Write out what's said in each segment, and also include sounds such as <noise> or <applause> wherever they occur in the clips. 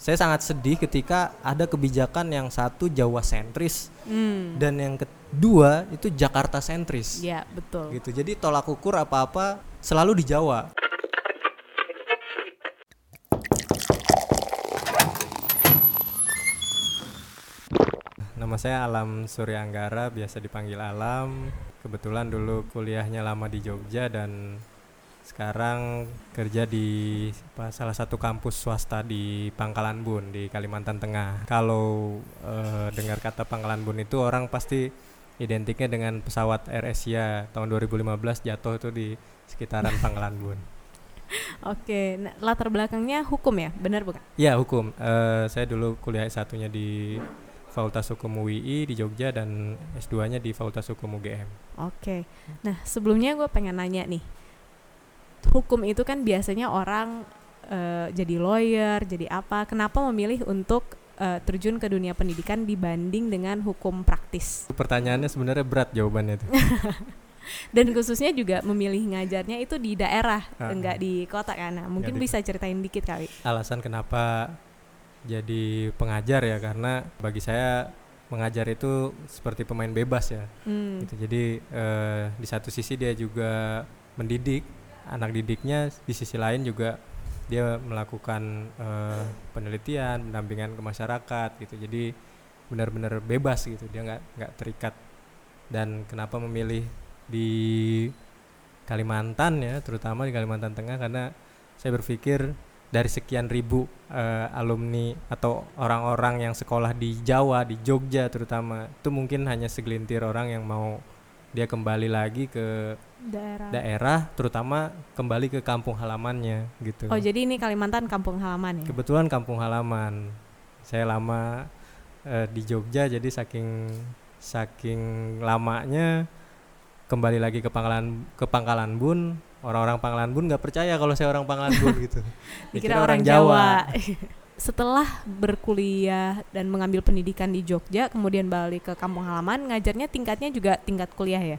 saya sangat sedih ketika ada kebijakan yang satu Jawa sentris Hmm. dan yang kedua itu Jakarta sentris. Ya, betul. Gitu. Jadi tolak ukur apa-apa selalu di Jawa. Nama saya Alam Surya Anggara, biasa dipanggil Alam. Kebetulan dulu kuliahnya lama di Jogja dan sekarang kerja di apa, salah satu kampus swasta di Pangkalan Bun di Kalimantan Tengah. Kalau eh, dengar kata Pangkalan Bun itu orang pasti identiknya dengan pesawat Air Asia tahun 2015 jatuh itu di sekitaran <laughs> Pangkalan Bun. Oke, nah, latar belakangnya hukum ya, benar bukan? Ya hukum. Eh, saya dulu kuliah S1-nya di Fakultas Hukum UII di Jogja dan S2-nya di Fakultas Hukum UGM. Oke, nah sebelumnya gue pengen nanya nih, hukum itu kan biasanya orang eh, jadi lawyer, jadi apa? Kenapa memilih untuk eh, terjun ke dunia pendidikan dibanding dengan hukum praktis? Pertanyaannya sebenarnya berat jawabannya itu. <laughs> Dan khususnya juga memilih ngajarnya itu di daerah, Ah. enggak di kota kan? Nah, mungkin di- bisa ceritain dikit kali. alasan kenapa jadi pengajar ya karena bagi saya mengajar itu seperti pemain bebas ya Hmm. gitu. jadi eh, di satu sisi dia juga mendidik anak didiknya di sisi lain juga dia melakukan eh, penelitian pendampingan ke masyarakat gitu. Jadi benar-benar bebas gitu dia nggak nggak terikat. Dan kenapa memilih di Kalimantan ya terutama di Kalimantan Tengah? Karena saya berpikir dari sekian ribu eh, alumni atau orang-orang yang sekolah di Jawa di Jogja terutama itu mungkin hanya segelintir orang yang mau dia kembali lagi ke Daerah. daerah terutama kembali ke kampung halamannya gitu Oh, jadi ini Kalimantan kampung halaman ya? kebetulan kampung halaman saya lama eh, di Jogja jadi saking saking lamanya kembali lagi ke Pangkalan ke Pangkalan Bun orang-orang Pangkalan Bun nggak percaya kalau saya orang Pangkalan Bun gitu <laughs> Dikira orang Jawa. <laughs> Setelah berkuliah dan mengambil pendidikan di Jogja, kemudian balik ke kampung halaman, ngajarnya tingkatnya juga tingkat kuliah ya?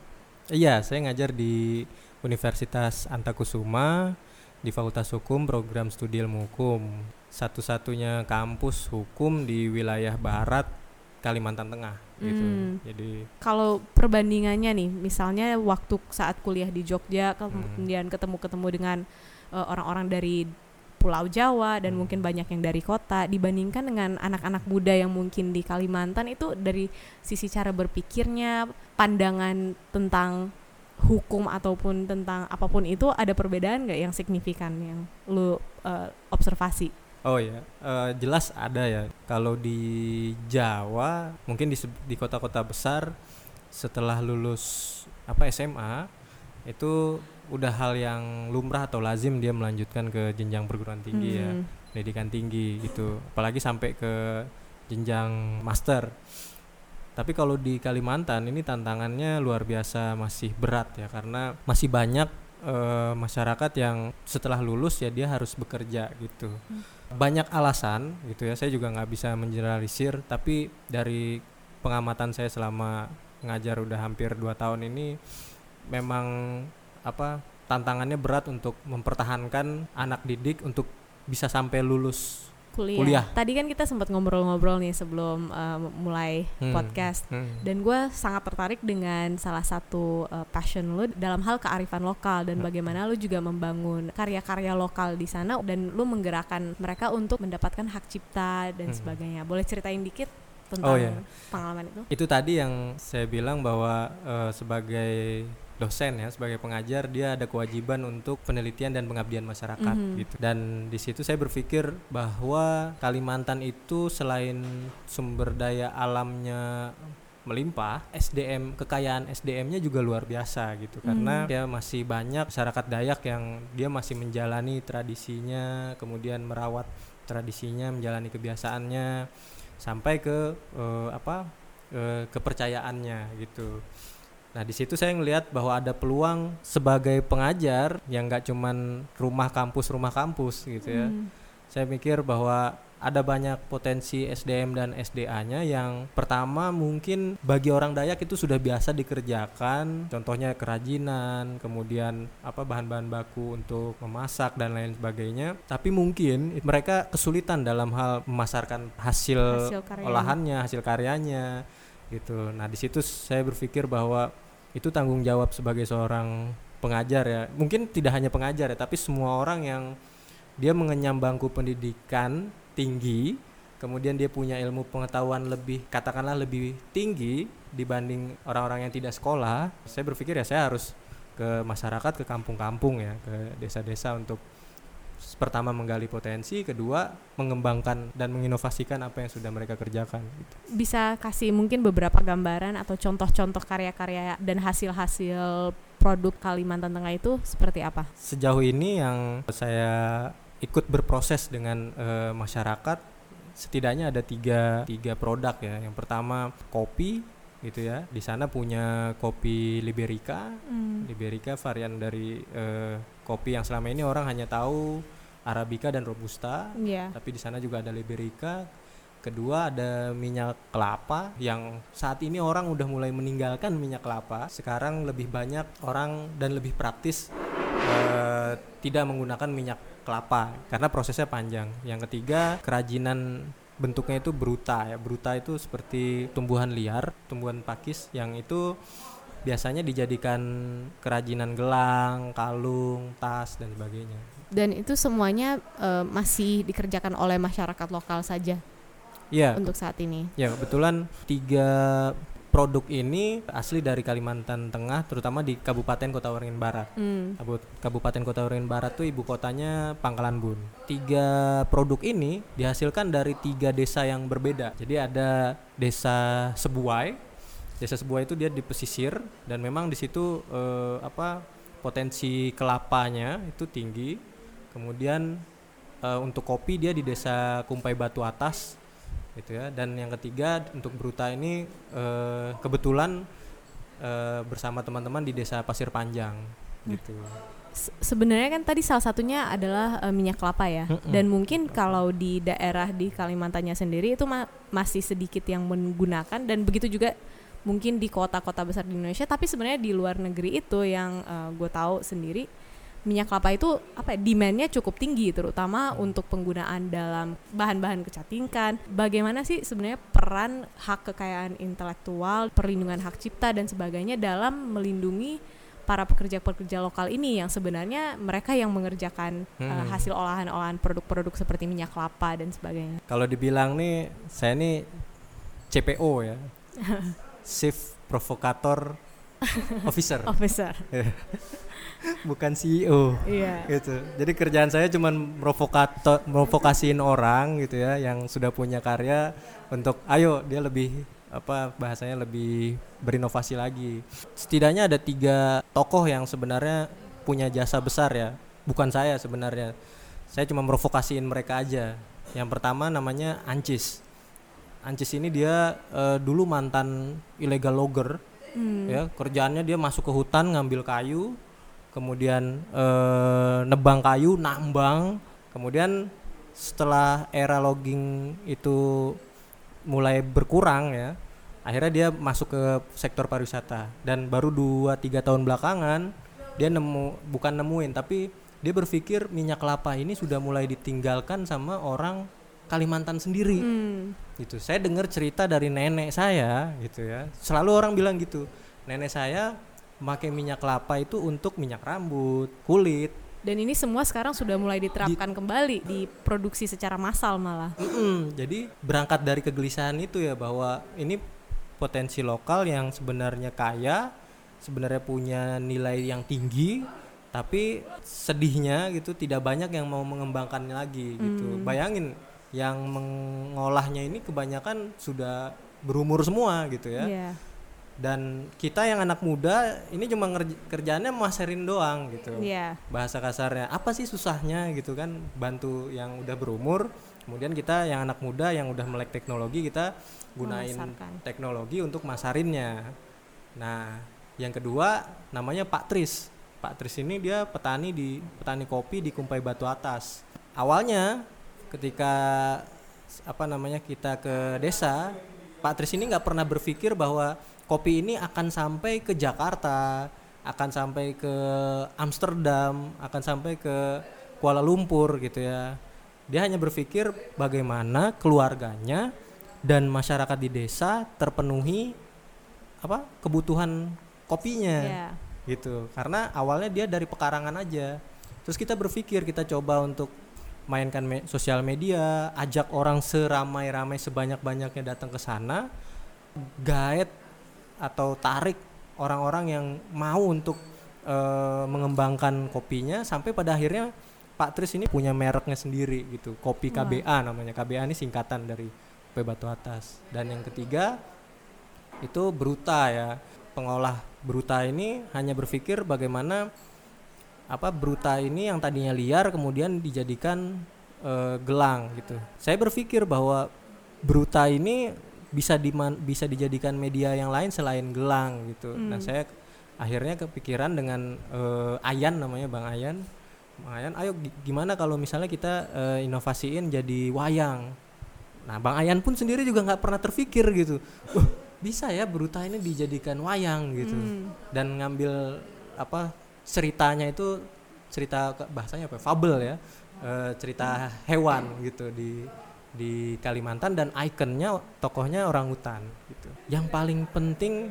Iya saya ngajar di Universitas Antakusuma di Fakultas Hukum program studi ilmu hukum satu-satunya kampus hukum di wilayah barat Kalimantan Tengah gitu Hmm. jadi Kalau perbandingannya nih, misalnya waktu saat kuliah di Jogja, kemudian ketemu-ketemu dengan eh, orang-orang dari Pulau Jawa dan mungkin banyak yang dari kota, dibandingkan dengan anak-anak muda yang mungkin di Kalimantan itu dari sisi cara berpikirnya, pandangan tentang hukum ataupun tentang apa pun itu ada perbedaan nggak yang signifikan yang lu eh, observasi? Oh ya, eh, jelas ada ya. Kalau di Jawa, mungkin di di kota-kota besar setelah lulus apa SMA itu udah hal yang lumrah atau lazim dia melanjutkan ke jenjang perguruan tinggi ya, Hmm. pendidikan tinggi gitu. Apalagi sampai ke jenjang master. Tapi kalau di Kalimantan ini tantangannya luar biasa masih berat ya karena masih banyak eh, masyarakat yang setelah lulus ya dia harus bekerja gitu. Banyak alasan gitu ya. Saya juga nggak bisa mengeneralisir tapi dari pengamatan saya selama ngajar udah hampir dua tahun ini memang apa tantangannya berat untuk mempertahankan anak didik untuk bisa sampai lulus kuliah. Kuliah. Tadi kan kita sempat ngobrol-ngobrol nih sebelum eh, mulai Hmm. podcast. Hmm. Dan gue sangat tertarik dengan salah satu eh, passion lu dalam hal kearifan lokal dan bagaimana lu juga membangun karya-karya lokal di sana dan lu menggerakkan mereka untuk mendapatkan hak cipta dan Hmm. sebagainya. Boleh ceritain dikit tentang Oh, iya. pengalaman itu? itu tadi yang saya bilang bahwa eh, sebagai dosen ya sebagai pengajar dia ada kewajiban untuk penelitian dan pengabdian masyarakat Mhm. gitu dan di situ saya berpikir bahwa Kalimantan itu selain sumber daya alamnya melimpah SDM kekayaan SDM-nya juga luar biasa gitu karena dia masih banyak masyarakat Dayak yang dia masih menjalani tradisinya kemudian merawat tradisinya menjalani kebiasaannya sampai ke eh, apa eh, kepercayaannya gitu. Nah di situ saya ngelihat bahwa ada peluang sebagai pengajar yang nggak cuman rumah kampus rumah kampus gitu ya. Hmm. saya mikir bahwa ada banyak potensi SDM dan SDA-nya yang pertama mungkin bagi orang Dayak itu sudah biasa dikerjakan, contohnya kerajinan, kemudian apa bahan-bahan baku untuk memasak dan lain sebagainya. Tapi mungkin mereka kesulitan dalam hal memasarkan hasil, Hasil karyanya. olahannya, hasil karyanya gitu. Nah, di situ saya berpikir bahwa itu tanggung jawab sebagai seorang pengajar ya. Mungkin tidak hanya pengajar ya, tapi semua orang yang dia mengenyam bangku pendidikan tinggi, kemudian dia punya ilmu pengetahuan lebih katakanlah lebih tinggi dibanding orang-orang yang tidak sekolah. Saya berpikir ya saya harus ke masyarakat, ke kampung-kampung ya, ke desa-desa untuk pertama menggali potensi, kedua mengembangkan dan menginovasikan apa yang sudah mereka kerjakan. gitu. Bisa kasih mungkin beberapa gambaran atau contoh-contoh karya-karya dan hasil-hasil produk Kalimantan Tengah itu seperti apa? Sejauh ini yang saya ikut berproses dengan eh, masyarakat setidaknya ada tiga tiga produk ya. Yang pertama kopi gitu ya. Di sana punya kopi Liberica. Liberica varian dari eh, kopi yang selama ini orang hanya tahu Arabica dan Robusta. Iya. Tapi di sana juga ada Liberica. Kedua ada minyak kelapa yang saat ini orang udah mulai meninggalkan minyak kelapa. Sekarang lebih banyak orang dan lebih praktis eh, tidak menggunakan minyak kelapa karena prosesnya panjang. Yang ketiga kerajinan bentuknya itu bruta ya. Bruta itu seperti tumbuhan liar, tumbuhan pakis yang itu biasanya dijadikan kerajinan gelang, kalung, tas dan sebagainya. Dan itu semuanya eh, masih dikerjakan oleh masyarakat lokal saja Iya, untuk saat ini. Ya kebetulan tiga produk ini asli dari Kalimantan Tengah, terutama di Kabupaten Kota Waringin Barat. Kabu- Kabupaten Kota Waringin Barat tuh ibu kotanya Pangkalan Bun. Tiga produk ini dihasilkan dari tiga desa yang berbeda. Jadi ada desa Sebuai. Desa Sebuai itu dia di pesisir dan memang di situ eh, apa potensi kelapanya itu tinggi. Kemudian eh, untuk kopi dia di desa Kumpai Batu Atas gitu ya dan yang ketiga untuk Bruta ini eh, kebetulan eh, bersama teman-teman di desa Pasir Panjang gitu Se- Sebenarnya kan tadi salah satunya adalah eh, minyak kelapa ya. Mm-mm. Dan mungkin kalau di daerah di Kalimantannya sendiri itu ma- masih sedikit yang menggunakan dan begitu juga mungkin di kota-kota besar di Indonesia. Tapi sebenarnya di luar negeri itu yang gue tahu sendiri minyak kelapa itu apa ya, demandnya cukup tinggi terutama untuk penggunaan dalam bahan-bahan kecantikan. Bagaimana sih sebenarnya peran hak kekayaan intelektual, perlindungan hak cipta dan sebagainya dalam melindungi para pekerja-pekerja lokal ini yang sebenarnya mereka yang mengerjakan uh, Hmm. hasil olahan-olahan produk-produk seperti minyak kelapa dan sebagainya. kalau dibilang nih saya nih CPO ya <laughs> Chief Provocator <laughs> Officer. Officer. <laughs> bukan CEO Iya. gitu. Jadi kerjaan saya cuman provokator provokasiin orang gitu ya yang sudah punya karya untuk ayo dia lebih apa bahasanya lebih berinovasi lagi. Setidaknya ada tiga tokoh yang sebenarnya punya jasa besar ya. Bukan saya sebenarnya. Saya cuma provokasiin mereka aja. Yang pertama namanya Ancis Ancis ini dia eh, dulu mantan illegal logger Hmm. ya kerjaannya dia masuk ke hutan ngambil kayu kemudian eh, nebang kayu nambang kemudian setelah era logging itu mulai berkurang ya akhirnya dia masuk ke sektor pariwisata dan baru 2-3 tahun belakangan dia nemu bukan nemuin tapi dia berpikir minyak kelapa ini sudah mulai ditinggalkan sama orang Kalimantan sendiri. Hmm. gitu. Saya dengar cerita dari nenek saya gitu ya. Selalu orang bilang gitu nenek saya memakai minyak kelapa itu untuk minyak rambut kulit. Dan ini semua sekarang sudah mulai diterapkan kembali diproduksi secara massal malah. Mm-mm, jadi berangkat dari kegelisahan itu ya bahwa ini potensi lokal yang sebenarnya kaya sebenarnya punya nilai yang tinggi tapi sedihnya gitu tidak banyak yang mau mengembangkannya lagi gitu. Bayangin yang mengolahnya ini kebanyakan sudah berumur semua gitu ya. Iya. dan kita yang anak muda ini cuma kerjaannya maserin doang gitu. Iya. bahasa kasarnya apa sih susahnya? gitu kan bantu yang udah berumur. Kemudian kita yang anak muda yang udah melek teknologi kita gunain Memasarkan. teknologi untuk masarinnya. Nah yang kedua namanya Pak Tris. Pak Tris ini dia petani di petani kopi di Kumpai Batu Atas. Awalnya ketika apa namanya kita ke desa Pak Tris ini nggak pernah berpikir bahwa kopi ini akan sampai ke Jakarta akan sampai ke Amsterdam akan sampai ke Kuala Lumpur gitu ya. Dia hanya berpikir bagaimana keluarganya dan masyarakat di desa terpenuhi apa kebutuhan kopinya Iya. gitu. Karena awalnya dia dari pekarangan aja. Terus kita berpikir kita coba untuk mainkan me- sosial media ajak orang seramai-ramai sebanyak-banyaknya datang ke sana guide atau tarik orang-orang yang mau untuk eh, mengembangkan kopinya sampai pada akhirnya Pak Tris ini punya mereknya sendiri gitu kopi Wah. KBA namanya. KBA ini singkatan dari kopi batu atas. Dan yang ketiga itu Bruta ya. Pengolah Bruta ini hanya berpikir bagaimana apa Bruta ini yang tadinya liar kemudian dijadikan eh, gelang gitu. Saya berpikir bahwa Bruta ini bisa diman bisa dijadikan media yang lain selain gelang gitu. Hmm. nah saya akhirnya kepikiran dengan eh, Ayan namanya Bang Ayan. Bang Ayan ayo gi- gimana kalau misalnya kita eh, inovasiin jadi wayang? Nah Bang Ayan pun sendiri juga nggak pernah terpikir gitu. Bisa ya Bruta ini dijadikan wayang gitu. Hmm. dan ngambil apa ceritanya itu cerita bahasanya apa ya? fabel ya. Eh, cerita hewan gitu di di Kalimantan dan ikonnya tokohnya orang hutan gitu. Yang paling penting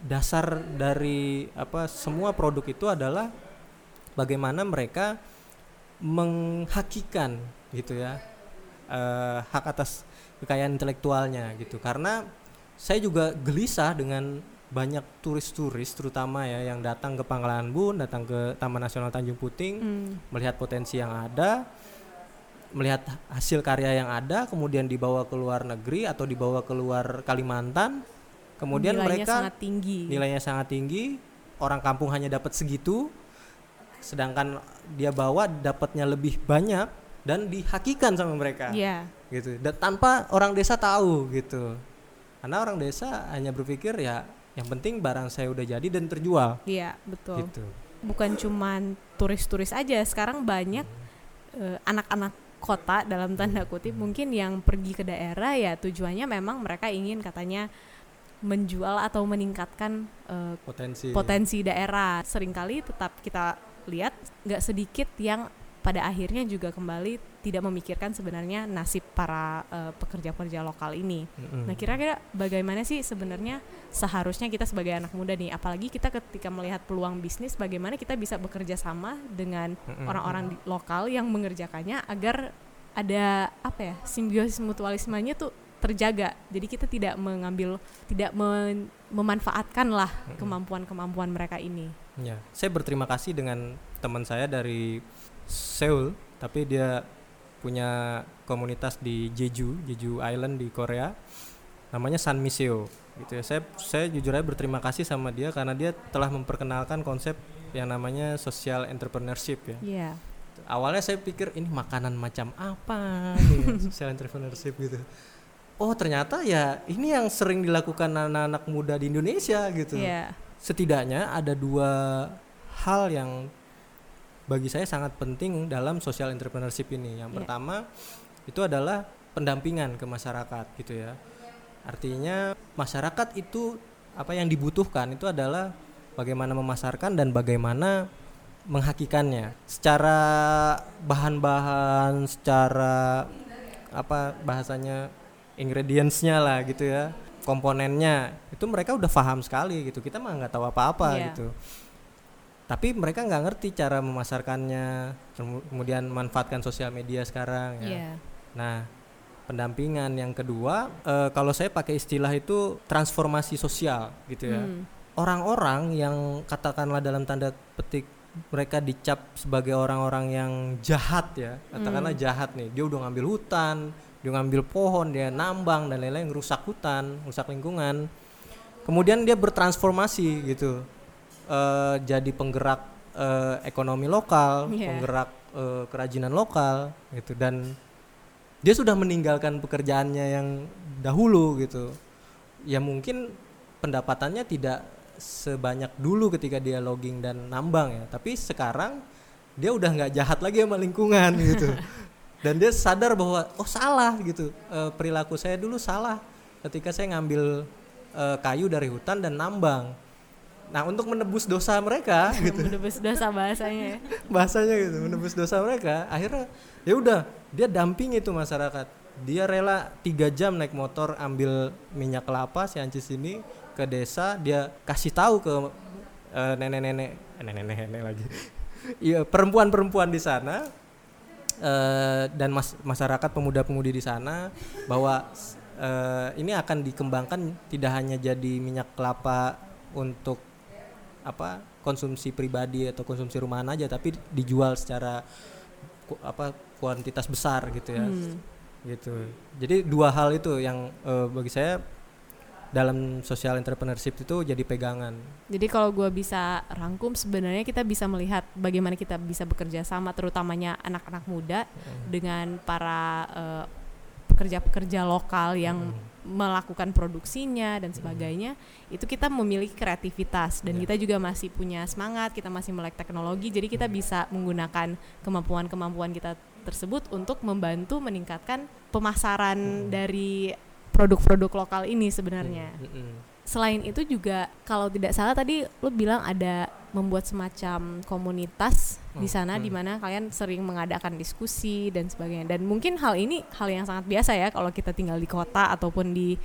dasar dari apa semua produk itu adalah bagaimana mereka menghakikan gitu ya eh, hak atas kekayaan intelektualnya gitu. Karena saya juga gelisah dengan banyak turis-turis terutama ya yang datang ke Pangkalan Bun, datang ke Taman Nasional Tanjung Puting, Hmm. melihat potensi yang ada, melihat hasil karya yang ada, kemudian dibawa ke luar negeri atau dibawa ke luar Kalimantan, kemudian Nilainya mereka sangat tinggi. nilainya sangat tinggi, orang kampung hanya dapat segitu, sedangkan dia bawa dapatnya lebih banyak dan dihakikan sama mereka Iya. gitu dan tanpa orang desa tahu gitu karena orang desa hanya berpikir ya yang penting barang saya udah jadi dan terjual Iya, betul. gitu Bukan cuman turis-turis aja, sekarang banyak eh, anak-anak kota dalam tanda kutip mungkin yang pergi ke daerah ya tujuannya memang mereka ingin katanya menjual atau meningkatkan eh, potensi potensi daerah. Seringkali tetap kita lihat nggak sedikit yang pada akhirnya juga kembali tidak memikirkan sebenarnya nasib para eh, pekerja-pekerja lokal ini. Mm-mm. Nah, kira-kira bagaimana sih sebenarnya seharusnya kita sebagai anak muda nih, apalagi kita ketika melihat peluang bisnis, bagaimana kita bisa bekerja sama dengan orang-orang di- lokal yang mengerjakannya agar ada apa ya simbiosis mutualismenya tuh terjaga. Jadi kita tidak mengambil, tidak men- memanfaatkan lah kemampuan-kemampuan mereka ini. Ya, saya berterima kasih dengan teman saya dari Seoul, tapi dia punya komunitas di Jeju, Jeju Island di Korea. Namanya San Miseo gitu ya. Saya saya jujur aja berterima kasih sama dia karena dia telah memperkenalkan konsep yang namanya social entrepreneurship ya. Iya. Awalnya saya pikir ini makanan macam apa nih <laughs> social entrepreneurship gitu. Oh, ternyata ya ini yang sering dilakukan anak-anak muda di Indonesia gitu Iya. setidaknya ada dua hal yang bagi saya sangat penting dalam social entrepreneurship ini. Yang Iya. pertama itu adalah pendampingan ke masyarakat gitu ya. Artinya masyarakat itu apa yang dibutuhkan itu adalah bagaimana memasarkan dan bagaimana menghakikannya secara bahan-bahan secara apa bahasanya ingredientsnya lah gitu ya komponennya itu mereka udah paham sekali gitu kita mah nggak tahu apa-apa Iya. gitu tapi mereka nggak ngerti cara memasarkannya kemu- kemudian manfaatkan sosial media sekarang ya Iya. nah pendampingan yang kedua eh, kalau saya pakai istilah itu transformasi sosial gitu ya Hmm. orang-orang yang katakanlah dalam tanda petik mereka dicap sebagai orang-orang yang jahat ya katakanlah Hmm. jahat nih dia udah ngambil hutan dia ngambil pohon dia nambang dan lain-lain rusak hutan rusak lingkungan kemudian dia bertransformasi gitu Eh, jadi penggerak eh, ekonomi lokal Iya. penggerak eh, kerajinan lokal gitu. Dan dia sudah meninggalkan pekerjaannya yang dahulu gitu. Ya mungkin pendapatannya tidak sebanyak dulu ketika dia logging dan nambang ya. Tapi sekarang dia udah nggak jahat lagi sama lingkungan <laughs> gitu. Dan dia sadar bahwa oh salah gitu. Eh, perilaku saya dulu salah ketika saya ngambil eh, kayu dari hutan dan nambang nah untuk menebus dosa mereka <laughs> gitu. Menebus dosa bahasanya ya. bahasanya gitu menebus dosa mereka akhirnya ya udah dia dampingi itu masyarakat. Dia rela tiga jam naik motor ambil minyak kelapa si Ancis ini ke desa dia kasih tahu ke eh, nenek-nenek eh, nenek-nenek lagi. <laughs> Iya perempuan-perempuan di sana eh, dan mas- masyarakat pemuda-pemudi di sana bahwa eh, ini akan dikembangkan tidak hanya jadi minyak kelapa untuk apa konsumsi pribadi atau konsumsi rumahan aja tapi dijual secara ku- apa kuantitas besar gitu ya. Hmm. gitu. Jadi dua hal itu yang eh, bagi saya dalam social entrepreneurship itu jadi pegangan. Jadi kalau gua bisa rangkum sebenarnya kita bisa melihat bagaimana kita bisa bekerja sama terutamanya anak-anak muda dengan para eh, pekerja-pekerja lokal yang melakukan produksinya dan sebagainya itu kita memiliki kreativitas dan Ya. kita juga masih punya semangat kita masih melek teknologi jadi kita bisa menggunakan kemampuan-kemampuan kita tersebut untuk membantu meningkatkan pemasaran dari produk-produk lokal ini sebenarnya Mm-mm. selain itu juga kalau tidak salah tadi lu bilang ada membuat semacam komunitas di Hmm, sana hmm. di mana kalian sering mengadakan diskusi dan sebagainya dan mungkin hal ini hal yang sangat biasa ya kalau kita tinggal di kota ataupun di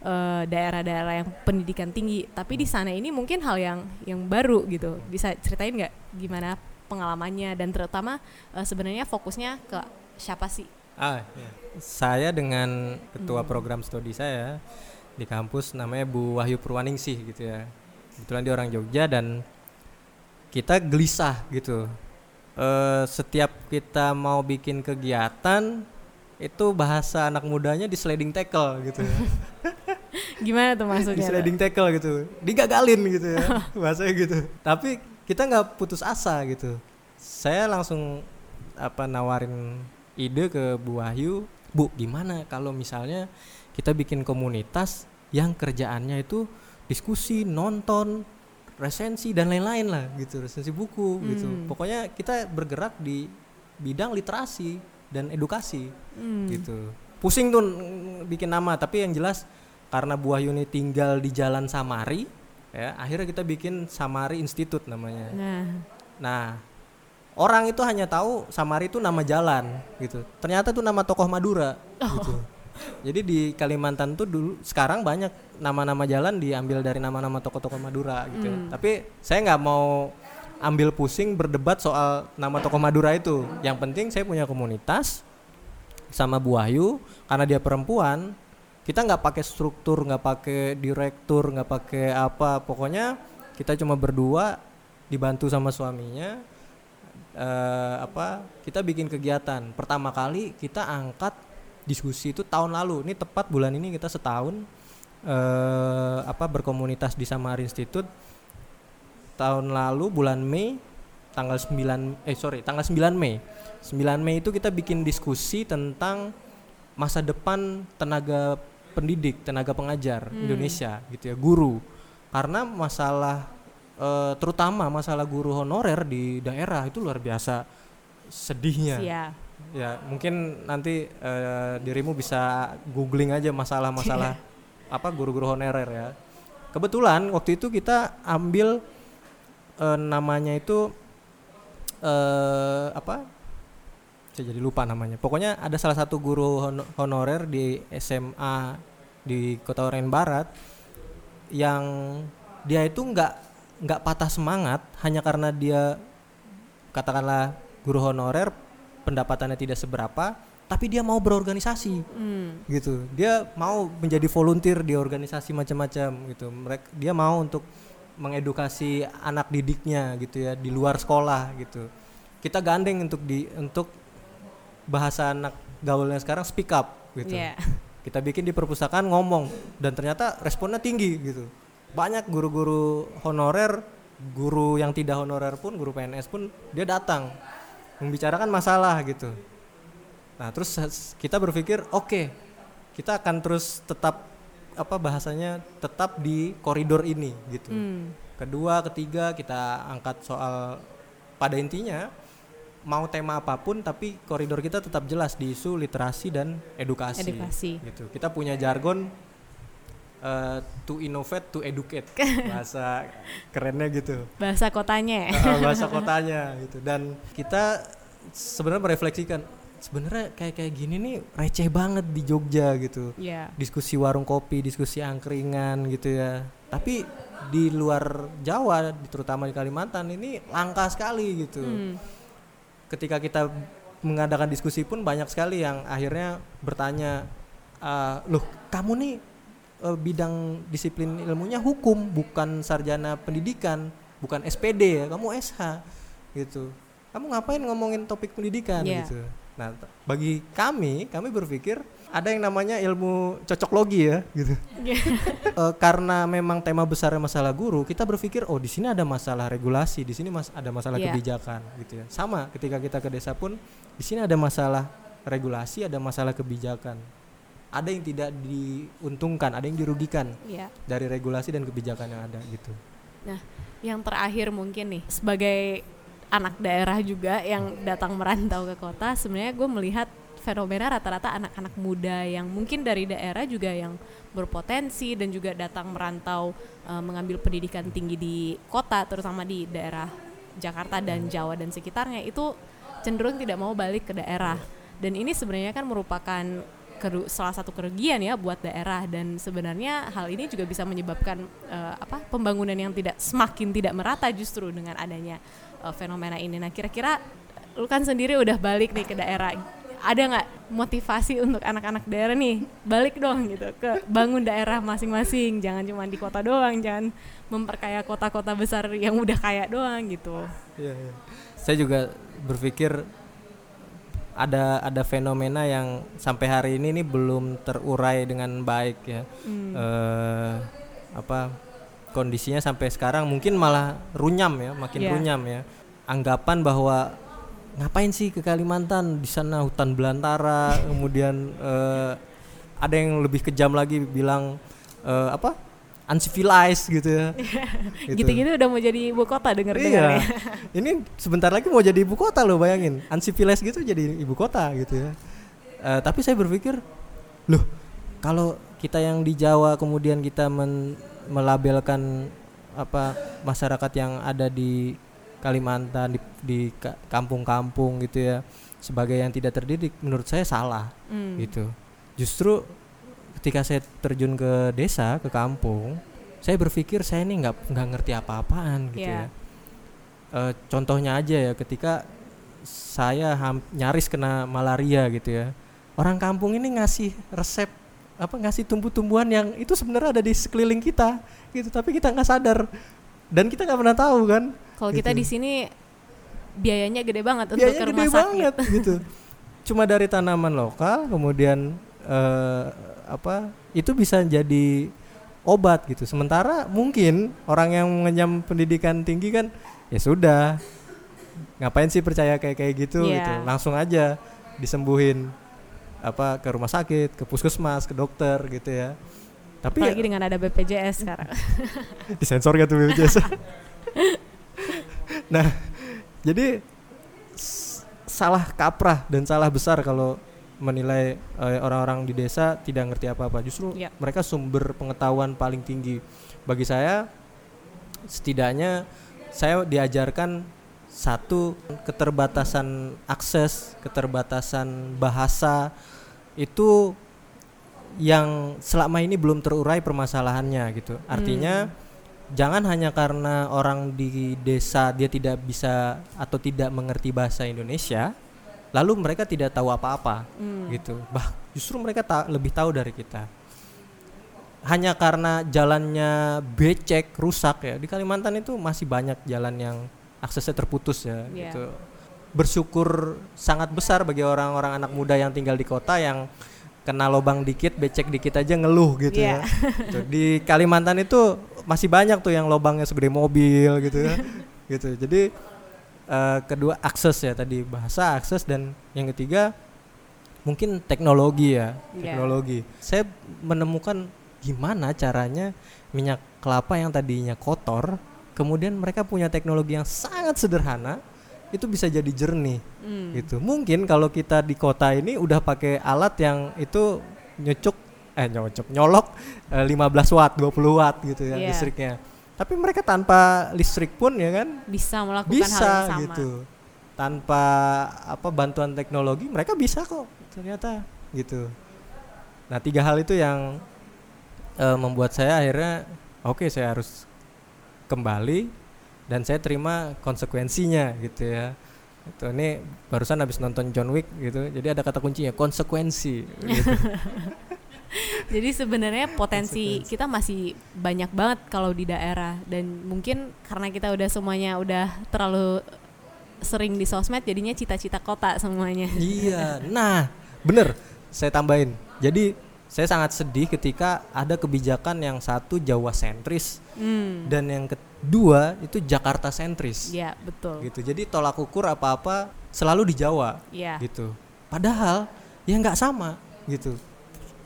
eh, daerah-daerah yang pendidikan tinggi tapi di sana ini mungkin hal yang yang baru gitu bisa ceritain nggak gimana pengalamannya dan terutama eh, sebenarnya fokusnya ke siapa sih Ah, iya. saya dengan ketua Hmm. program studi saya di kampus namanya Bu Wahyu Purwaningsih gitu ya. Kebetulan dia orang Jogja dan kita gelisah gitu. Eh, setiap kita mau bikin kegiatan itu bahasa anak mudanya di sliding tackle gitu ya. <laughs> gimana tuh di maksudnya tuh? sliding tackle gitu. Digagalin gitu ya. <laughs> bahasanya gitu. Tapi kita nggak putus asa gitu. Saya langsung apa nawarin ide ke Bu Wahyu, Bu gimana kalau misalnya kita bikin komunitas yang kerjaannya itu diskusi, nonton, resensi dan lain-lain lah gitu, resensi buku gitu. Hmm. Pokoknya kita bergerak di bidang literasi dan edukasi Hmm. gitu. Pusing tuh bikin nama, tapi yang jelas karena Bu Wahyu ini tinggal di Jalan Samari, ya akhirnya kita bikin Samari Institute namanya. nah Nah, orang itu hanya tahu Samari itu nama jalan gitu. Ternyata itu nama tokoh Madura gitu. Jadi di Kalimantan tuh dulu sekarang banyak nama-nama jalan diambil dari nama-nama tokoh-tokoh Madura gitu. Hmm. Tapi saya nggak mau ambil pusing berdebat soal nama tokoh Madura itu. Yang penting saya punya komunitas sama Bu Wahyu karena dia perempuan kita nggak pakai struktur nggak pakai direktur nggak pakai apa pokoknya kita cuma berdua dibantu sama suaminya eh, apa kita bikin kegiatan pertama kali kita angkat diskusi itu tahun lalu. Ini tepat bulan ini kita setahun eh, apa berkomunitas di Samar Institute. Tahun lalu bulan Mei tanggal 9 eh sorry tanggal 9 Mei. 9 Mei itu kita bikin diskusi tentang masa depan tenaga pendidik tenaga pengajar Hmm. Indonesia gitu ya guru. Karena masalah eh, terutama masalah guru honorer di daerah itu luar biasa sedihnya. Sia. Ya mungkin nanti eh, dirimu bisa googling aja masalah-masalah apa guru-guru honorer ya. Kebetulan waktu itu kita ambil eh, namanya itu eh apa? Saya jadi lupa namanya. Pokoknya ada salah satu guru hon- honorer di SMA di Kota Oren Barat yang dia itu nggak nggak patah semangat hanya karena dia katakanlah guru honorer pendapatannya tidak seberapa tapi dia mau berorganisasi. Hmm. gitu. Dia mau menjadi volunteer di organisasi macam-macam gitu. Mereka dia mau untuk mengedukasi anak didiknya gitu ya di luar sekolah gitu. Kita gandeng untuk di untuk bahasa anak gaulnya sekarang speak up gitu. Iya. <laughs> kita bikin di perpustakaan ngomong dan ternyata responnya tinggi gitu. Banyak guru-guru honorer guru yang tidak honorer pun guru PNS pun dia datang membicarakan masalah gitu nah terus kita berpikir oke kita akan terus tetap apa bahasanya tetap di koridor ini gitu Hmm. kedua ketiga kita angkat soal pada intinya mau tema apa pun tapi koridor kita tetap jelas di isu literasi dan edukasi. Edukasi. Gitu. Kita punya jargon eh, to innovate to educate <laughs> bahasa kerennya gitu. Bahasa kotanya. ya? Eh, bahasa kotanya gitu. Dan kita sebenarnya merefleksikan sebenarnya kayak kayak gini nih receh banget di Jogja gitu. Iya. Diskusi warung kopi, diskusi angkringan gitu ya. Tapi di luar Jawa, terutama di Kalimantan ini langka sekali gitu Hmm. ketika kita mengadakan diskusi pun banyak sekali yang akhirnya bertanya "Ah, loh kamu nih eh, bidang disiplin ilmunya hukum bukan sarjana pendidikan bukan SPD ya kamu SH gitu kamu ngapain ngomongin topik pendidikan Iya. gitu nah bagi kami kami berpikir ada yang namanya ilmu cocoklogi ya gitu <laughs> Eh, karena memang tema besarnya masalah guru, kita berpikir oh di sini ada masalah regulasi, di sini mas ada masalah Iya. kebijakan gitu ya. Sama ketika kita ke desa pun di sini ada masalah regulasi, ada masalah kebijakan. Ada yang tidak diuntungkan, ada yang dirugikan Iya. dari regulasi dan kebijakan yang ada gitu. Yang terakhir mungkin nih sebagai anak daerah juga yang datang merantau ke kota, sebenarnya gue melihat fenomena rata-rata anak-anak muda yang mungkin dari daerah juga yang berpotensi dan juga datang merantau eh, mengambil pendidikan tinggi di kota, terutama di daerah Jakarta dan Jawa dan sekitarnya itu cenderung tidak mau balik ke daerah. Dan ini sebenarnya kan merupakan salah satu kerugian ya buat daerah dan sebenarnya hal ini juga bisa menyebabkan eh, apa pembangunan yang tidak semakin tidak merata justru dengan adanya eh, fenomena ini. Nah kira-kira lu kan sendiri udah balik nih ke daerah, ada nggak motivasi untuk anak-anak daerah nih balik dong gitu ke bangun daerah masing-masing, jangan cuma di kota doang, jangan memperkaya kota-kota besar yang udah kaya doang gitu. Iya, iya. Saya juga berpikir ada ada fenomena yang sampai hari ini nih belum terurai dengan baik ya. Hmm. eh apa kondisinya sampai sekarang mungkin malah runyam ya, makin Iya. runyam ya. Anggapan bahwa ngapain sih ke Kalimantan di sana hutan belantara, <laughs> kemudian eh, ada yang lebih kejam lagi bilang eh, apa uncivilized gitu ya. <laughs> Gitu. Gitu-gitu udah mau jadi ibu kota denger-denger Iya. ya. <laughs> Ini sebentar lagi mau jadi ibu kota loh bayangin. Uncivilized gitu jadi ibu kota gitu ya. Eh, tapi saya berpikir, loh kalau kita yang di Jawa kemudian kita men- melabelkan apa masyarakat yang ada di Kalimantan di, di ka- kampung-kampung gitu ya sebagai yang tidak terdidik, menurut saya salah Hmm. gitu. Justru ketika saya terjun ke desa, ke kampung, saya berpikir saya ini nggak nggak ngerti apa-apaan gitu Iya. ya. Eh, contohnya aja ya, ketika saya ham- nyaris kena malaria gitu ya, orang kampung ini ngasih resep apa ngasih tumbuh-tumbuhan yang itu sebenarnya ada di sekeliling kita gitu, tapi kita nggak sadar dan kita nggak pernah tahu kan. Kalau kita Gitu. di sini biayanya gede banget untuk biayanya ke gede sakit. banget gitu cuma dari tanaman lokal kemudian eh, apa itu bisa jadi obat gitu sementara mungkin orang yang mengenyam pendidikan tinggi kan ya sudah ngapain sih percaya kayak kayak gitu Iya. gitu langsung aja disembuhin apa ke rumah sakit ke puskesmas ke dokter gitu ya tapi ya, Apalagi dengan ada BPJS sekarang. <laughs> disensor gak tuh BPJS <laughs> nah jadi salah kaprah dan salah besar kalau menilai eh, orang-orang di desa tidak ngerti apa-apa. Justru Iya. mereka sumber pengetahuan paling tinggi. Bagi saya setidaknya saya diajarkan satu keterbatasan akses keterbatasan bahasa itu yang selama ini belum terurai permasalahannya gitu. Artinya jangan hanya karena orang di desa dia tidak bisa atau tidak mengerti bahasa Indonesia lalu mereka tidak tahu apa-apa Hmm. gitu bah justru mereka ta- lebih tahu dari kita hanya karena jalannya becek rusak ya di Kalimantan itu masih banyak jalan yang aksesnya terputus ya Iya. gitu bersyukur sangat besar bagi orang-orang anak muda yang tinggal di kota yang kena lobang dikit becek dikit aja ngeluh gitu Iya. ya Gitu. di Kalimantan itu masih banyak tuh yang lobangnya segede mobil gitu ya <laughs> gitu jadi eh, kedua akses ya tadi bahasa akses dan yang ketiga mungkin teknologi ya Iya. teknologi saya menemukan gimana caranya minyak kelapa yang tadinya kotor kemudian mereka punya teknologi yang sangat sederhana itu bisa jadi jernih Hmm. gitu. Mungkin kalau kita di kota ini udah pakai alat yang itu nyocok eh nyocok nyolok eh, 15 watt, 20 watt gitu ya Iya. listriknya. Tapi mereka tanpa listrik pun ya kan Bisa melakukan bisa hal yang sama. gitu. Tanpa apa bantuan teknologi mereka bisa kok ternyata gitu. Nah, tiga hal itu yang eh, membuat saya akhirnya oke saya harus kembali dan saya terima konsekuensinya gitu ya. Itu ini barusan habis nonton John Wick gitu. Jadi ada kata kuncinya konsekuensi gitu. <laughs> <laughs> Jadi sebenarnya potensi kita masih banyak banget kalau di daerah dan mungkin karena kita udah semuanya udah terlalu sering di sosmed jadinya cita-cita kota semuanya. <laughs> iya. Nah, bener. Saya tambahin. Jadi saya sangat sedih ketika ada kebijakan yang satu Jawa sentris Hmm. dan yang kedua itu Jakarta sentris. Iya, betul. Gitu. Jadi tolak ukur apa-apa selalu di Jawa Iya. gitu. Padahal ya nggak sama gitu.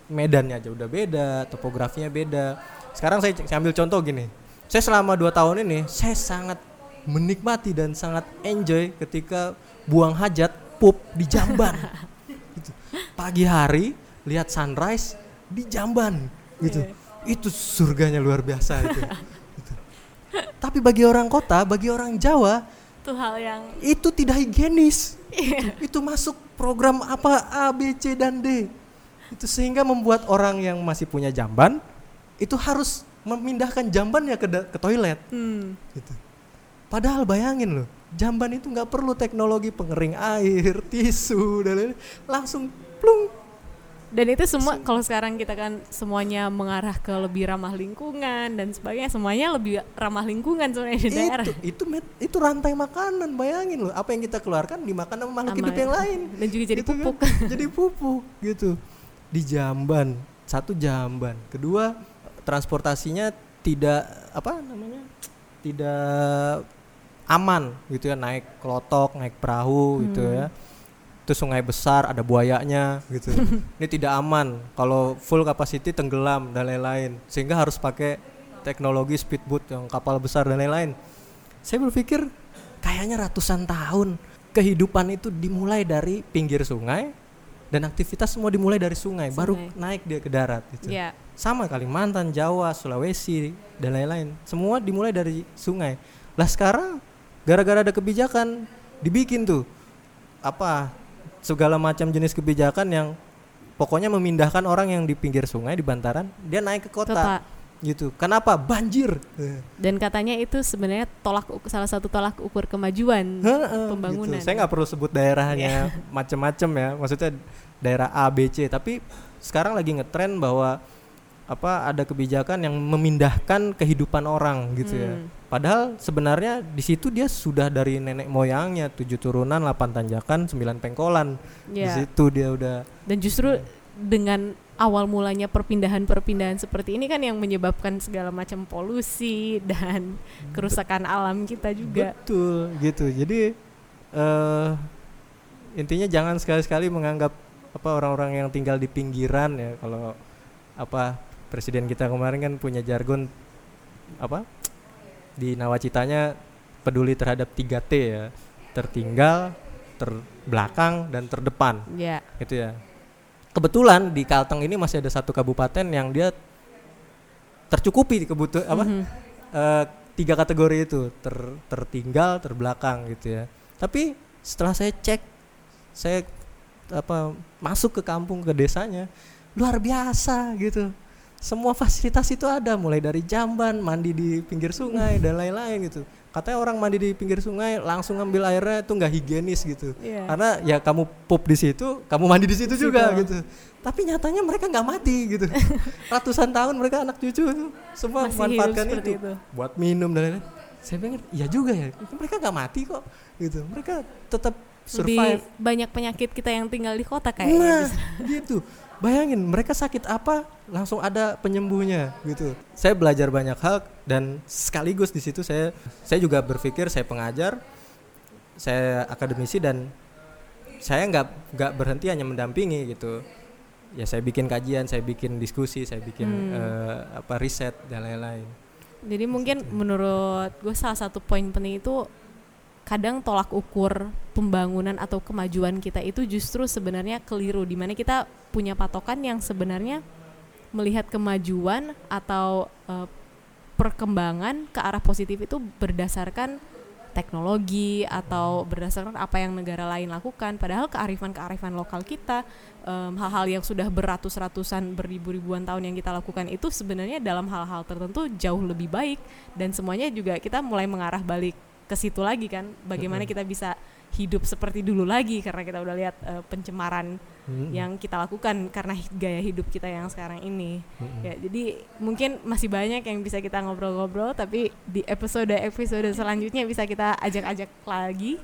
Medannya aja udah beda, topografinya beda. Sekarang saya, saya ambil contoh gini. Saya selama dua tahun ini saya sangat menikmati dan sangat enjoy ketika buang hajat pup di Jamban. <laughs> gitu. Pagi hari lihat sunrise di Jamban gitu. Itu surganya luar biasa itu. Gitu. Tapi bagi orang kota, bagi orang Jawa Itu hal yang itu tidak higienis. itu masuk program apa A, B, C dan D. Itu sehingga membuat orang yang masih punya jamban itu harus memindahkan jambannya ke, ke toilet. hmm, Gitu. Padahal bayangin loh, jamban itu nggak perlu teknologi pengering air, tisu dan lain-lain. langsung plung. dan itu semua kalau sekarang kita kan semuanya mengarah ke lebih ramah lingkungan dan sebagainya semuanya lebih ramah lingkungan sebenarnya di daerah. Itu itu met- itu rantai makanan, bayangin loh, apa yang kita keluarkan dimakan sama makhluk hidup yang lain. Dan juga jadi Gitu kan. pupuk. jadi pupuk gitu di jamban. Satu jamban. Kedua transportasinya tidak apa namanya tidak aman gitu ya. Naik kelotok naik perahu gitu Hmm. ya itu sungai besar ada buayanya gitu <laughs> ini tidak aman. Kalau full capacity tenggelam dan lain-lain. Sehingga harus pakai teknologi speedboat yang kapal besar dan lain-lain. Saya berpikir kayaknya ratusan tahun kehidupan itu dimulai dari pinggir sungai dan aktivitas semua dimulai dari sungai, baru Sungai. naik dia ke darat gitu. Ya, Sama Kalimantan, Jawa, Sulawesi dan lain-lain. Semua dimulai dari sungai. Lah sekarang gara-gara ada kebijakan dibikin tuh apa segala macam jenis kebijakan yang pokoknya memindahkan orang yang di pinggir sungai di bantaran dia naik ke kota, kota. Gitu. Kenapa? Banjir. Dan katanya itu sebenarnya tolak salah satu tolak ukur kemajuan. Heeh, Pembangunan. gitu. Saya nggak perlu sebut daerahnya <laughs> macem-macem ya, maksudnya daerah A, B, C. Tapi sekarang lagi ngetren bahwa apa ada kebijakan yang memindahkan kehidupan orang gitu ya. Hmm. Padahal sebenarnya di situ dia sudah dari nenek moyangnya tujuh turunan, delapan tanjakan, sembilan pengkolan. Di Ya. situ dia udah Dan justru dengan awal mulanya perpindahan-perpindahan seperti ini kan yang menyebabkan segala macam polusi <laughs> dan kerusakan alam kita juga. Betul gitu. Jadi eh intinya jangan sekali-sekali menganggap apa orang-orang yang tinggal di pinggiran ya kalau apa presiden kita kemarin kan punya jargon apa di nawacitanya peduli terhadap 3T ya. Tertinggal, terbelakang dan terdepan Ya, gitu ya. Kebetulan di Kalteng ini masih ada satu kabupaten yang dia tercukupi kebutuh apa? Mhm. eh, tiga kategori itu ter, tertinggal terbelakang gitu ya. Tapi setelah saya cek saya apa masuk ke kampung ke desanya luar biasa gitu. Semua fasilitas itu ada mulai dari jamban mandi di pinggir sungai dan lain-lain gitu katanya orang mandi di pinggir sungai langsung ngambil airnya itu nggak higienis gitu. Iya. karena ya kamu pup di situ kamu mandi di situ juga gitu. Tapi nyatanya mereka nggak mati gitu. <laughs> Ratusan tahun mereka anak cucu semua Masih seperti itu. itu. buat minum dan lain-lain saya pikir iya juga ya mereka nggak mati kok gitu mereka tetap survive Lebih banyak penyakit kita yang tinggal di kota kayaknya. nah bisa. gitu bayangin mereka sakit apa langsung ada penyembuhnya gitu saya belajar banyak hal dan sekaligus di situ saya saya juga berpikir saya pengajar saya akademisi dan saya nggak nggak berhenti hanya mendampingi gitu ya saya bikin kajian saya bikin diskusi saya bikin Hmm. eh, apa riset dan lain-lain Jadi mungkin menurut gue salah satu poin penting itu kadang tolak ukur pembangunan atau kemajuan kita itu justru sebenarnya keliru di mana kita punya patokan yang sebenarnya melihat kemajuan atau uh, perkembangan ke arah positif itu berdasarkan teknologi atau berdasarkan apa yang negara lain lakukan. Padahal kearifan-kearifan lokal kita um, hal-hal yang sudah beratus-ratusan beribu-ribuan tahun yang kita lakukan itu sebenarnya dalam hal-hal tertentu jauh lebih baik dan semuanya juga kita mulai mengarah balik ke situ lagi kan bagaimana kita bisa hidup seperti dulu lagi karena kita udah lihat uh, pencemaran hmm. yang kita lakukan karena gaya hidup kita yang sekarang ini hmm. ya jadi mungkin masih banyak yang bisa kita ngobrol-ngobrol tapi di episode episode selanjutnya bisa kita ajak-ajak lagi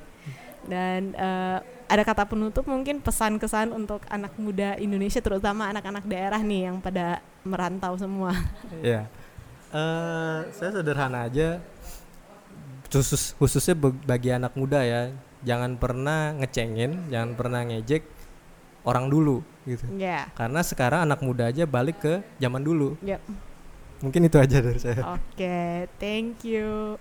dan uh, ada kata penutup mungkin pesan kesan untuk anak muda Indonesia terutama anak-anak daerah nih yang pada merantau semua <laughs> ya uh, saya sederhana aja khusus khususnya bagi anak muda ya jangan pernah ngecengin jangan pernah ngejek orang dulu gitu. Yeah. Karena sekarang anak muda aja balik ke zaman dulu. Yep. Mungkin itu aja dari saya. Oke, okay, thank you.